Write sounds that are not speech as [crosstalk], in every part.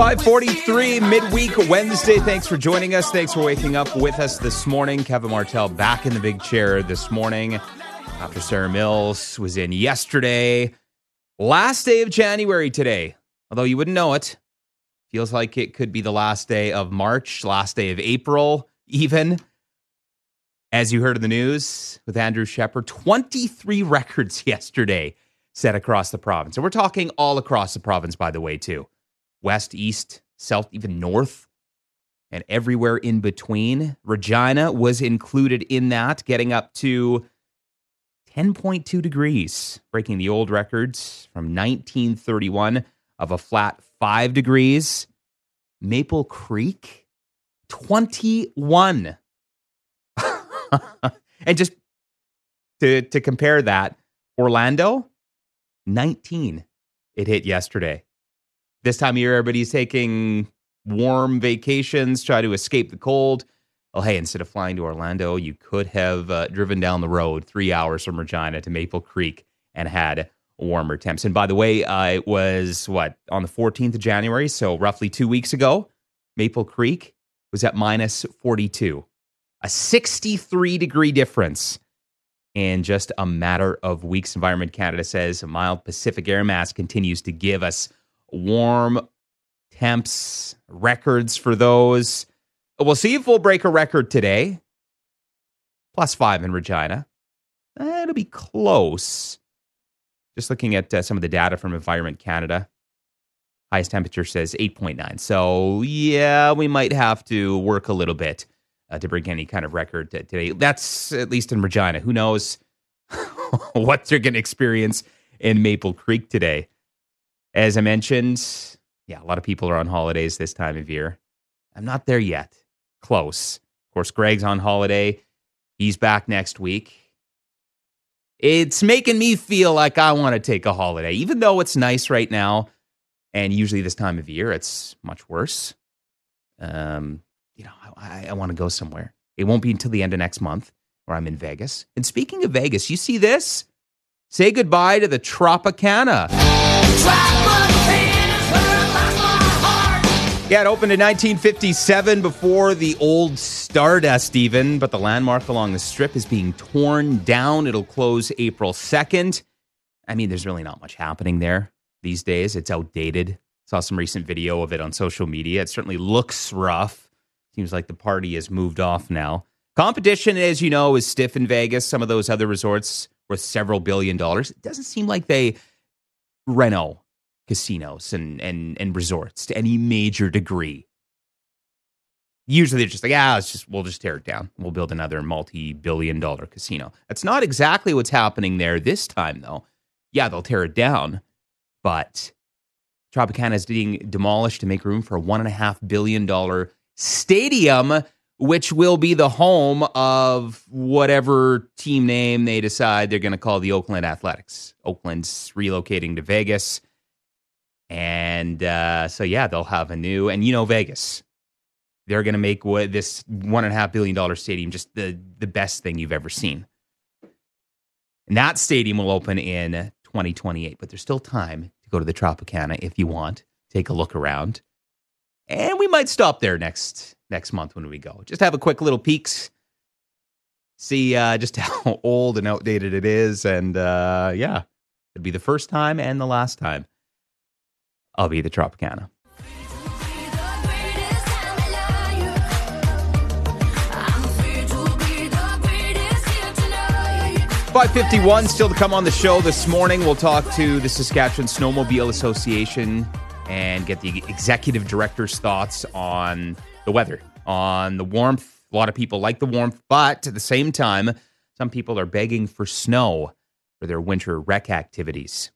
543 midweek Wednesday. Thanks for joining us. Thanks for waking up with us this morning. Kevin Martel back in the big chair this morning after Sarah Mills was in yesterday. Last day of January today, although you wouldn't know it. Feels like it could be the last day of March, last day of April, even. As you heard in the news with Andrew Shepard, 23 records [laughs] yesterday set across the province. And we're talking all across the province, by the way, too west, east, south, even north, and everywhere in between. Regina was included in that, getting up to 10.2 degrees, breaking the old records from 1931 of a flat 5 degrees. Maple Creek, 21. [laughs] and just to, to compare that, Orlando, 19. It hit yesterday. This time of year, everybody's taking warm vacations, try to escape the cold. Oh, hey, instead of flying to Orlando, you could have uh, driven down the road three hours from Regina to Maple Creek and had warmer temps. And by the way, uh, it was what on the 14th of January, so roughly two weeks ago, Maple Creek was at minus 42, a 63 degree difference in just a matter of weeks. Environment Canada says a mild Pacific air mass continues to give us warm temps, records for those. We'll see if we'll break a record today. Plus five in Regina. Eh, it'll be close. Just looking at uh, some of the data from Environment Canada. Highest temperature says 8.9. So, yeah, we might have to work a little bit uh, to break any kind of record today. That's at least in Regina. Who knows [laughs] what they're going to experience in Maple Creek today? As I mentioned, yeah, a lot of people are on holidays this time of year. I'm not there yet. Close. Of course, Greg's on holiday. He's back next week. It's making me feel like I want to take a holiday, even though it's nice right now. And usually this time of year, it's much worse. Um, you know, I, I want to go somewhere. It won't be until the end of next month where I'm in Vegas. And speaking of Vegas, you see this? Say goodbye to the Tropicana. Yeah, it opened in 1957 before the old Stardust, even, but the landmark along the strip is being torn down. It'll close April 2nd. I mean, there's really not much happening there these days. It's outdated. Saw some recent video of it on social media. It certainly looks rough. Seems like the party has moved off now. Competition, as you know, is stiff in Vegas. Some of those other resorts worth several billion dollars. It doesn't seem like they reno casinos and, and, and resorts to any major degree. Usually they're just like, ah, it's just we'll just tear it down. We'll build another multi-billion dollar casino. That's not exactly what's happening there this time, though. Yeah, they'll tear it down, but Tropicana is being demolished to make room for a one and a half billion dollar stadium, which will be the home of whatever team name they decide they're going to call the Oakland Athletics. Oakland's relocating to Vegas. And uh, so, yeah, they'll have a new, and you know, Vegas, they're going to make what, this one and a half billion dollar stadium just the, the best thing you've ever seen. And that stadium will open in 2028, but there's still time to go to the Tropicana if you want. Take a look around. And we might stop there next next month when we go. Just have a quick little peeks. See uh, [laughs] just how old and outdated it is. And uh, yeah, it'd be the first time and the last time I'll be the Tropicana. Five fifty one still to come on the show this morning. We'll talk to the Saskatchewan Snowmobile Association and get the executive director's thoughts on the weather, on the warmth. A lot of people like the warmth, but at the same time, some people are begging for snow for their winter rec activities.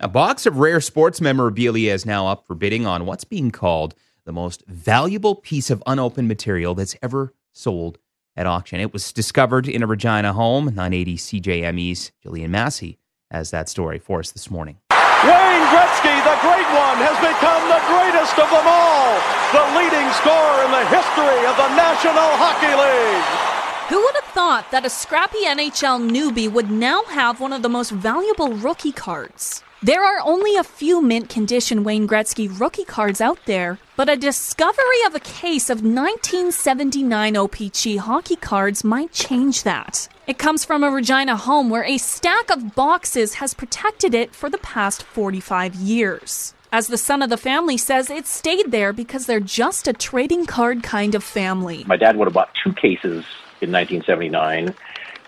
A box of rare sports memorabilia is now up for bidding on what's being called the most valuable piece of unopened material that's ever sold at auction. It was discovered in a Regina home. 980 CJME's Jillian Massey has that story for us this morning. Wayne Gretzky, the great one, has become the greatest of them all, the leading scorer in the history of the National Hockey League. Who would have thought that a scrappy NHL newbie would now have one of the most valuable rookie cards? There are only a few mint condition Wayne Gretzky rookie cards out there, but a discovery of a case of 1979 OPC hockey cards might change that. It comes from a Regina home where a stack of boxes has protected it for the past 45 years. As the son of the family says, it stayed there because they're just a trading card kind of family. My dad would have bought two cases in 1979,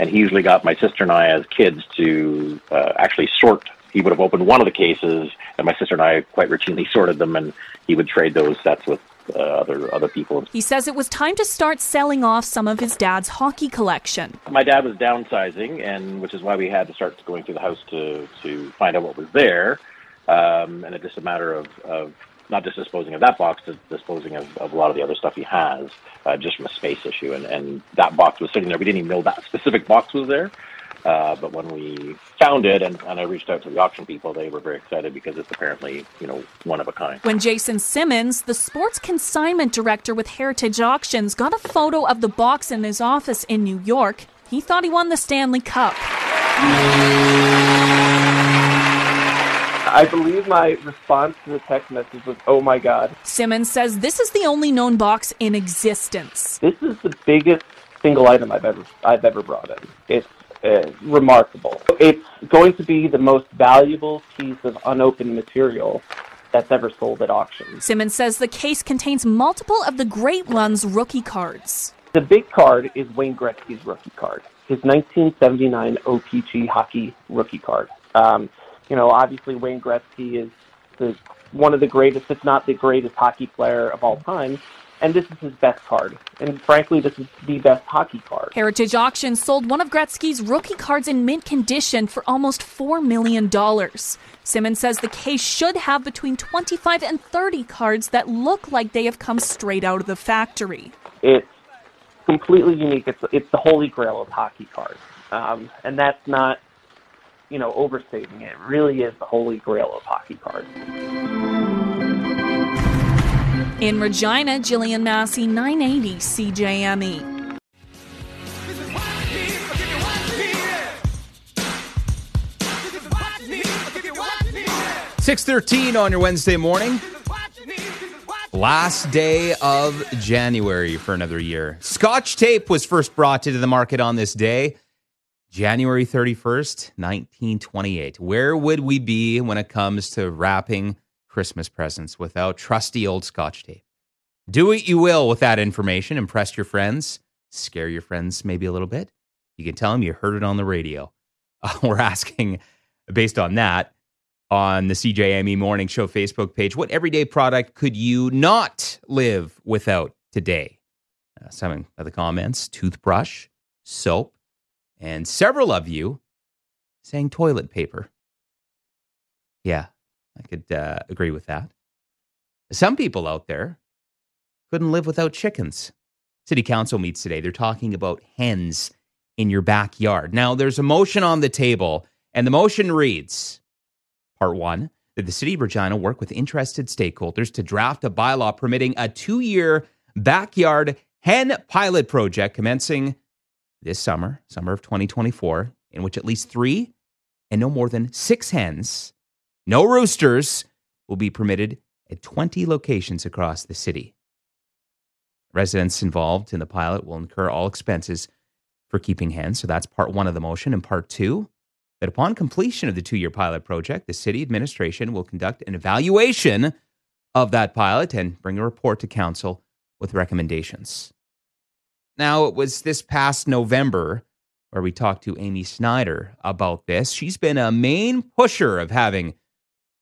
and he usually got my sister and I as kids to uh, actually sort he would have opened one of the cases, and my sister and I quite routinely sorted them, and he would trade those sets with uh, other other people. He says it was time to start selling off some of his dad's hockey collection. My dad was downsizing, and which is why we had to start going through the house to to find out what was there. Um, and it's just a matter of, of not just disposing of that box, but disposing of, of a lot of the other stuff he has, uh, just from a space issue. And, and that box was sitting there. We didn't even know that [laughs] specific box was there. Uh, but when we found it and, and I reached out to the auction people, they were very excited because it's apparently, you know, one of a kind. When Jason Simmons, the sports consignment director with Heritage Auctions, got a photo of the box in his office in New York, he thought he won the Stanley Cup. I believe my response to the text message was, oh my God. Simmons says this is the only known box in existence. This is the biggest single item I've ever I've ever brought in. It's uh, remarkable. It's going to be the most valuable piece of unopened material that's ever sold at auction. Simmons says the case contains multiple of the Great Ones rookie cards. The big card is Wayne Gretzky's rookie card, his 1979 OPC hockey rookie card. Um, you know, obviously Wayne Gretzky is the, one of the greatest, if not the greatest hockey player of all time and this is his best card. And frankly, this is the best hockey card. Heritage Auctions sold one of Gretzky's rookie cards in mint condition for almost $4 million. Simmons says the case should have between 25 and 30 cards that look like they have come straight out of the factory. It's completely unique. It's, it's the holy grail of hockey cards. Um, and that's not, you know, overstating it. It really is the holy grail of hockey cards. In Regina, Jillian Massey, 980 CJME. Six thirteen on your Wednesday morning. Last day of January for another year. Scotch tape was first brought into the market on this day, January 31st, 1928. Where would we be when it comes to wrapping Christmas presents without trusty old scotch tape. Do what you will with that information. Impress your friends, scare your friends maybe a little bit. You can tell them you heard it on the radio. [laughs] Uh, we're asking, based on that, on the CJME Morning Show Facebook page, what everyday product could you not live without today? Uh, some of the comments toothbrush, soap, and several of you saying toilet paper. Yeah, I could uh, agree with that. Some people out there couldn't live without chickens. City Council meets today. They're talking about hens in your backyard. Now, there's a motion on the table, and the motion reads Part one that the City of Regina work with interested stakeholders to draft a bylaw permitting a two year backyard hen pilot project commencing this summer, summer of 2024, in which at least three and no more than six hens no roosters will be permitted at 20 locations across the city. Residents involved in the pilot will incur all expenses for keeping hens. So that's part one of the motion. And part two, that upon completion of the two year pilot project, the city administration will conduct an evaluation of that pilot and bring a report to council with recommendations. Now, it was this past November where we talked to Amy Snyder about this. She's been a main pusher of having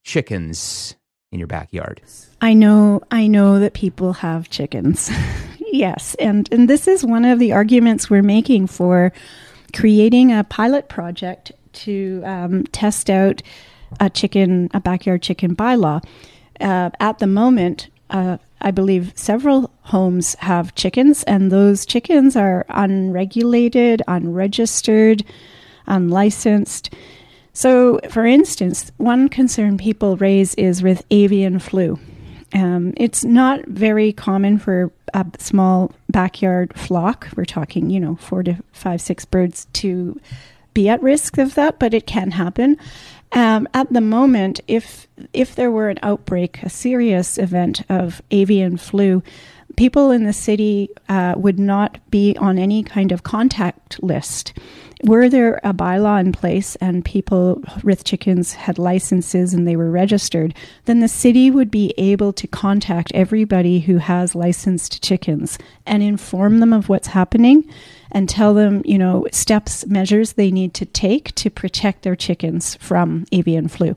chickens in your backyard? I know I know that people have chickens. [laughs] yes, and and this is one of the arguments we're making for creating a pilot project to um, test out a chicken a backyard chicken bylaw. Uh, at the moment, uh, I believe several homes have chickens, and those chickens are unregulated, unregistered, unlicensed. So, for instance, one concern people raise is with avian flu. Um, it's not very common for a small backyard flock. We're talking, you know, four to five, six birds to be at risk of that, but it can happen. Um, at the moment, if if there were an outbreak, a serious event of avian flu, people in the city uh, would not be on any kind of contact list. Were there a bylaw in place and people with chickens had licenses and they were registered, then the city would be able to contact everybody who has licensed chickens and inform them of what's happening and tell them, you know, steps, measures they need to take to protect their chickens from avian flu.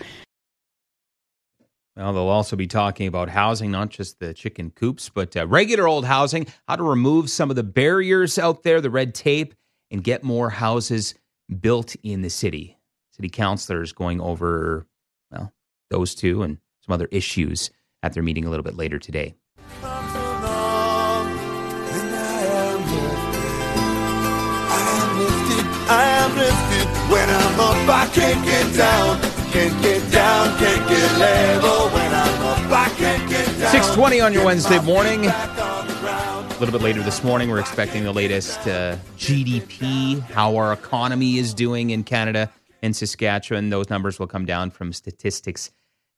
Well, they'll also be talking about housing, not just the chicken coops, but uh, regular old housing, how to remove some of the barriers out there, the red tape, and get more houses built in the city. City councilors going over, well, those two and some other issues at their meeting a little bit later today. I am lifted when I'm up, I can't get down, can't get down, can't get level when I'm up, I can't get down. 620 on your Wednesday morning. A little bit later this morning, we're expecting the latest uh, GDP, how our economy is doing in Canada and Saskatchewan. Those numbers will come down from Statistics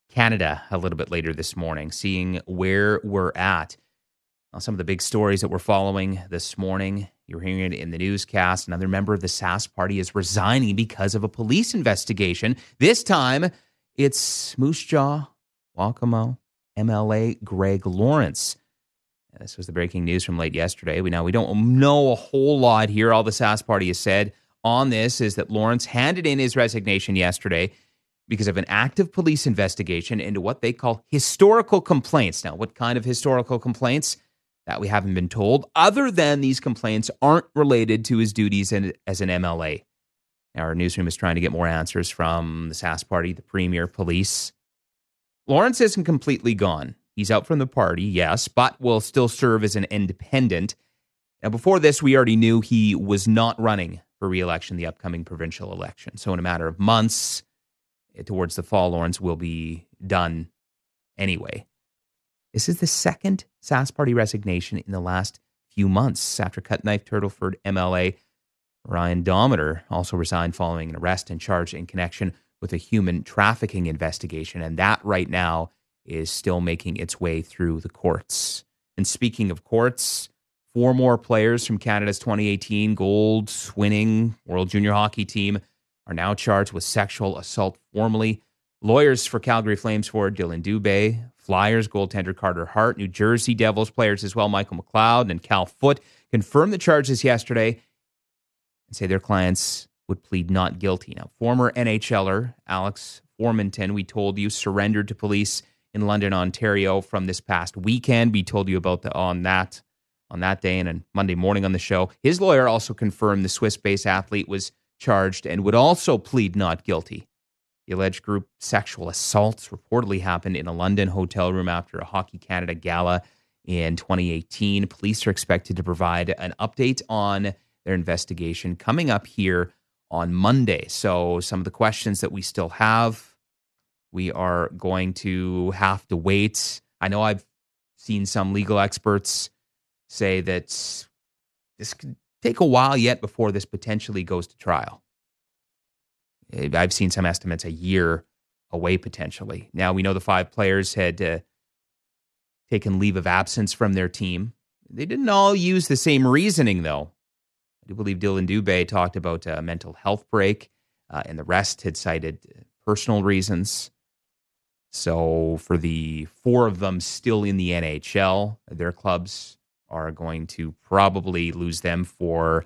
Canada a little bit later this morning, seeing where we're at. Some of the big stories that we're following this morning you're hearing it in the newscast. Another member of the Sask party is resigning because of a police investigation. This time, it's Moose Jaw, Wakamow, MLA Greg Lawrence. This was the breaking news from late yesterday. We now we don't know a whole lot here. All the Sask party has said on this is that Lawrence handed in his resignation yesterday because of an active police investigation into what they call historical complaints. Now, what kind of historical complaints? That we haven't been told, other than these complaints aren't related to his duties as an MLA. Our newsroom is trying to get more answers from the Sask Party, the Premier, police. Lawrence isn't completely gone. He's out from the party, yes, but will still serve as an independent. Now, before this, we already knew he was not running for re-election the upcoming provincial election. So, in a matter of months, eh, towards the fall, Lawrence will be done anyway. This is the second Sask Party resignation in the last few months after Cut Knife Turtleford MLA Ryan Domotor also resigned following an arrest and charge in connection with a human trafficking investigation. And that right now is still making its way through the courts. And speaking of courts, four more players from Canada's 2018 gold winning World Junior Hockey team are now charged with sexual assault formally. Lawyers for Calgary Flames forward Dillon Dubé, Flyers goaltender Carter Hart, New Jersey Devils players as well, Michael McLeod and Cal Foote, confirmed the charges yesterday and say their clients would plead not guilty. Now, former NHLer Alex Formenton, we told you, surrendered to police in London, Ontario from this past weekend. We told you about the on that on that day and on Monday morning on the show. His lawyer also confirmed the Swiss-based athlete was charged and would also plead not guilty. The alleged group sexual assaults reportedly happened in a London hotel room after a Hockey Canada gala in 2018. Police are expected to provide an update on their investigation coming up here on Monday. So, some of the questions that we still have, we are going to have to wait. I know I've seen some legal experts say that this could take a while yet before this potentially goes to trial. I've seen some estimates a year away potentially. Now we know the five players had uh, taken leave of absence from their team. They didn't all use the same reasoning, though. I do believe Dillon Dubé talked about a mental health break, uh, and the rest had cited personal reasons. So, for the four of them still in the NHL, their clubs are going to probably lose them for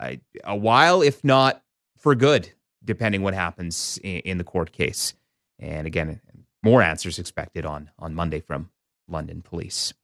a, a while, if not for good depending what happens in, in the court case. And again, more answers expected on on Monday from London police.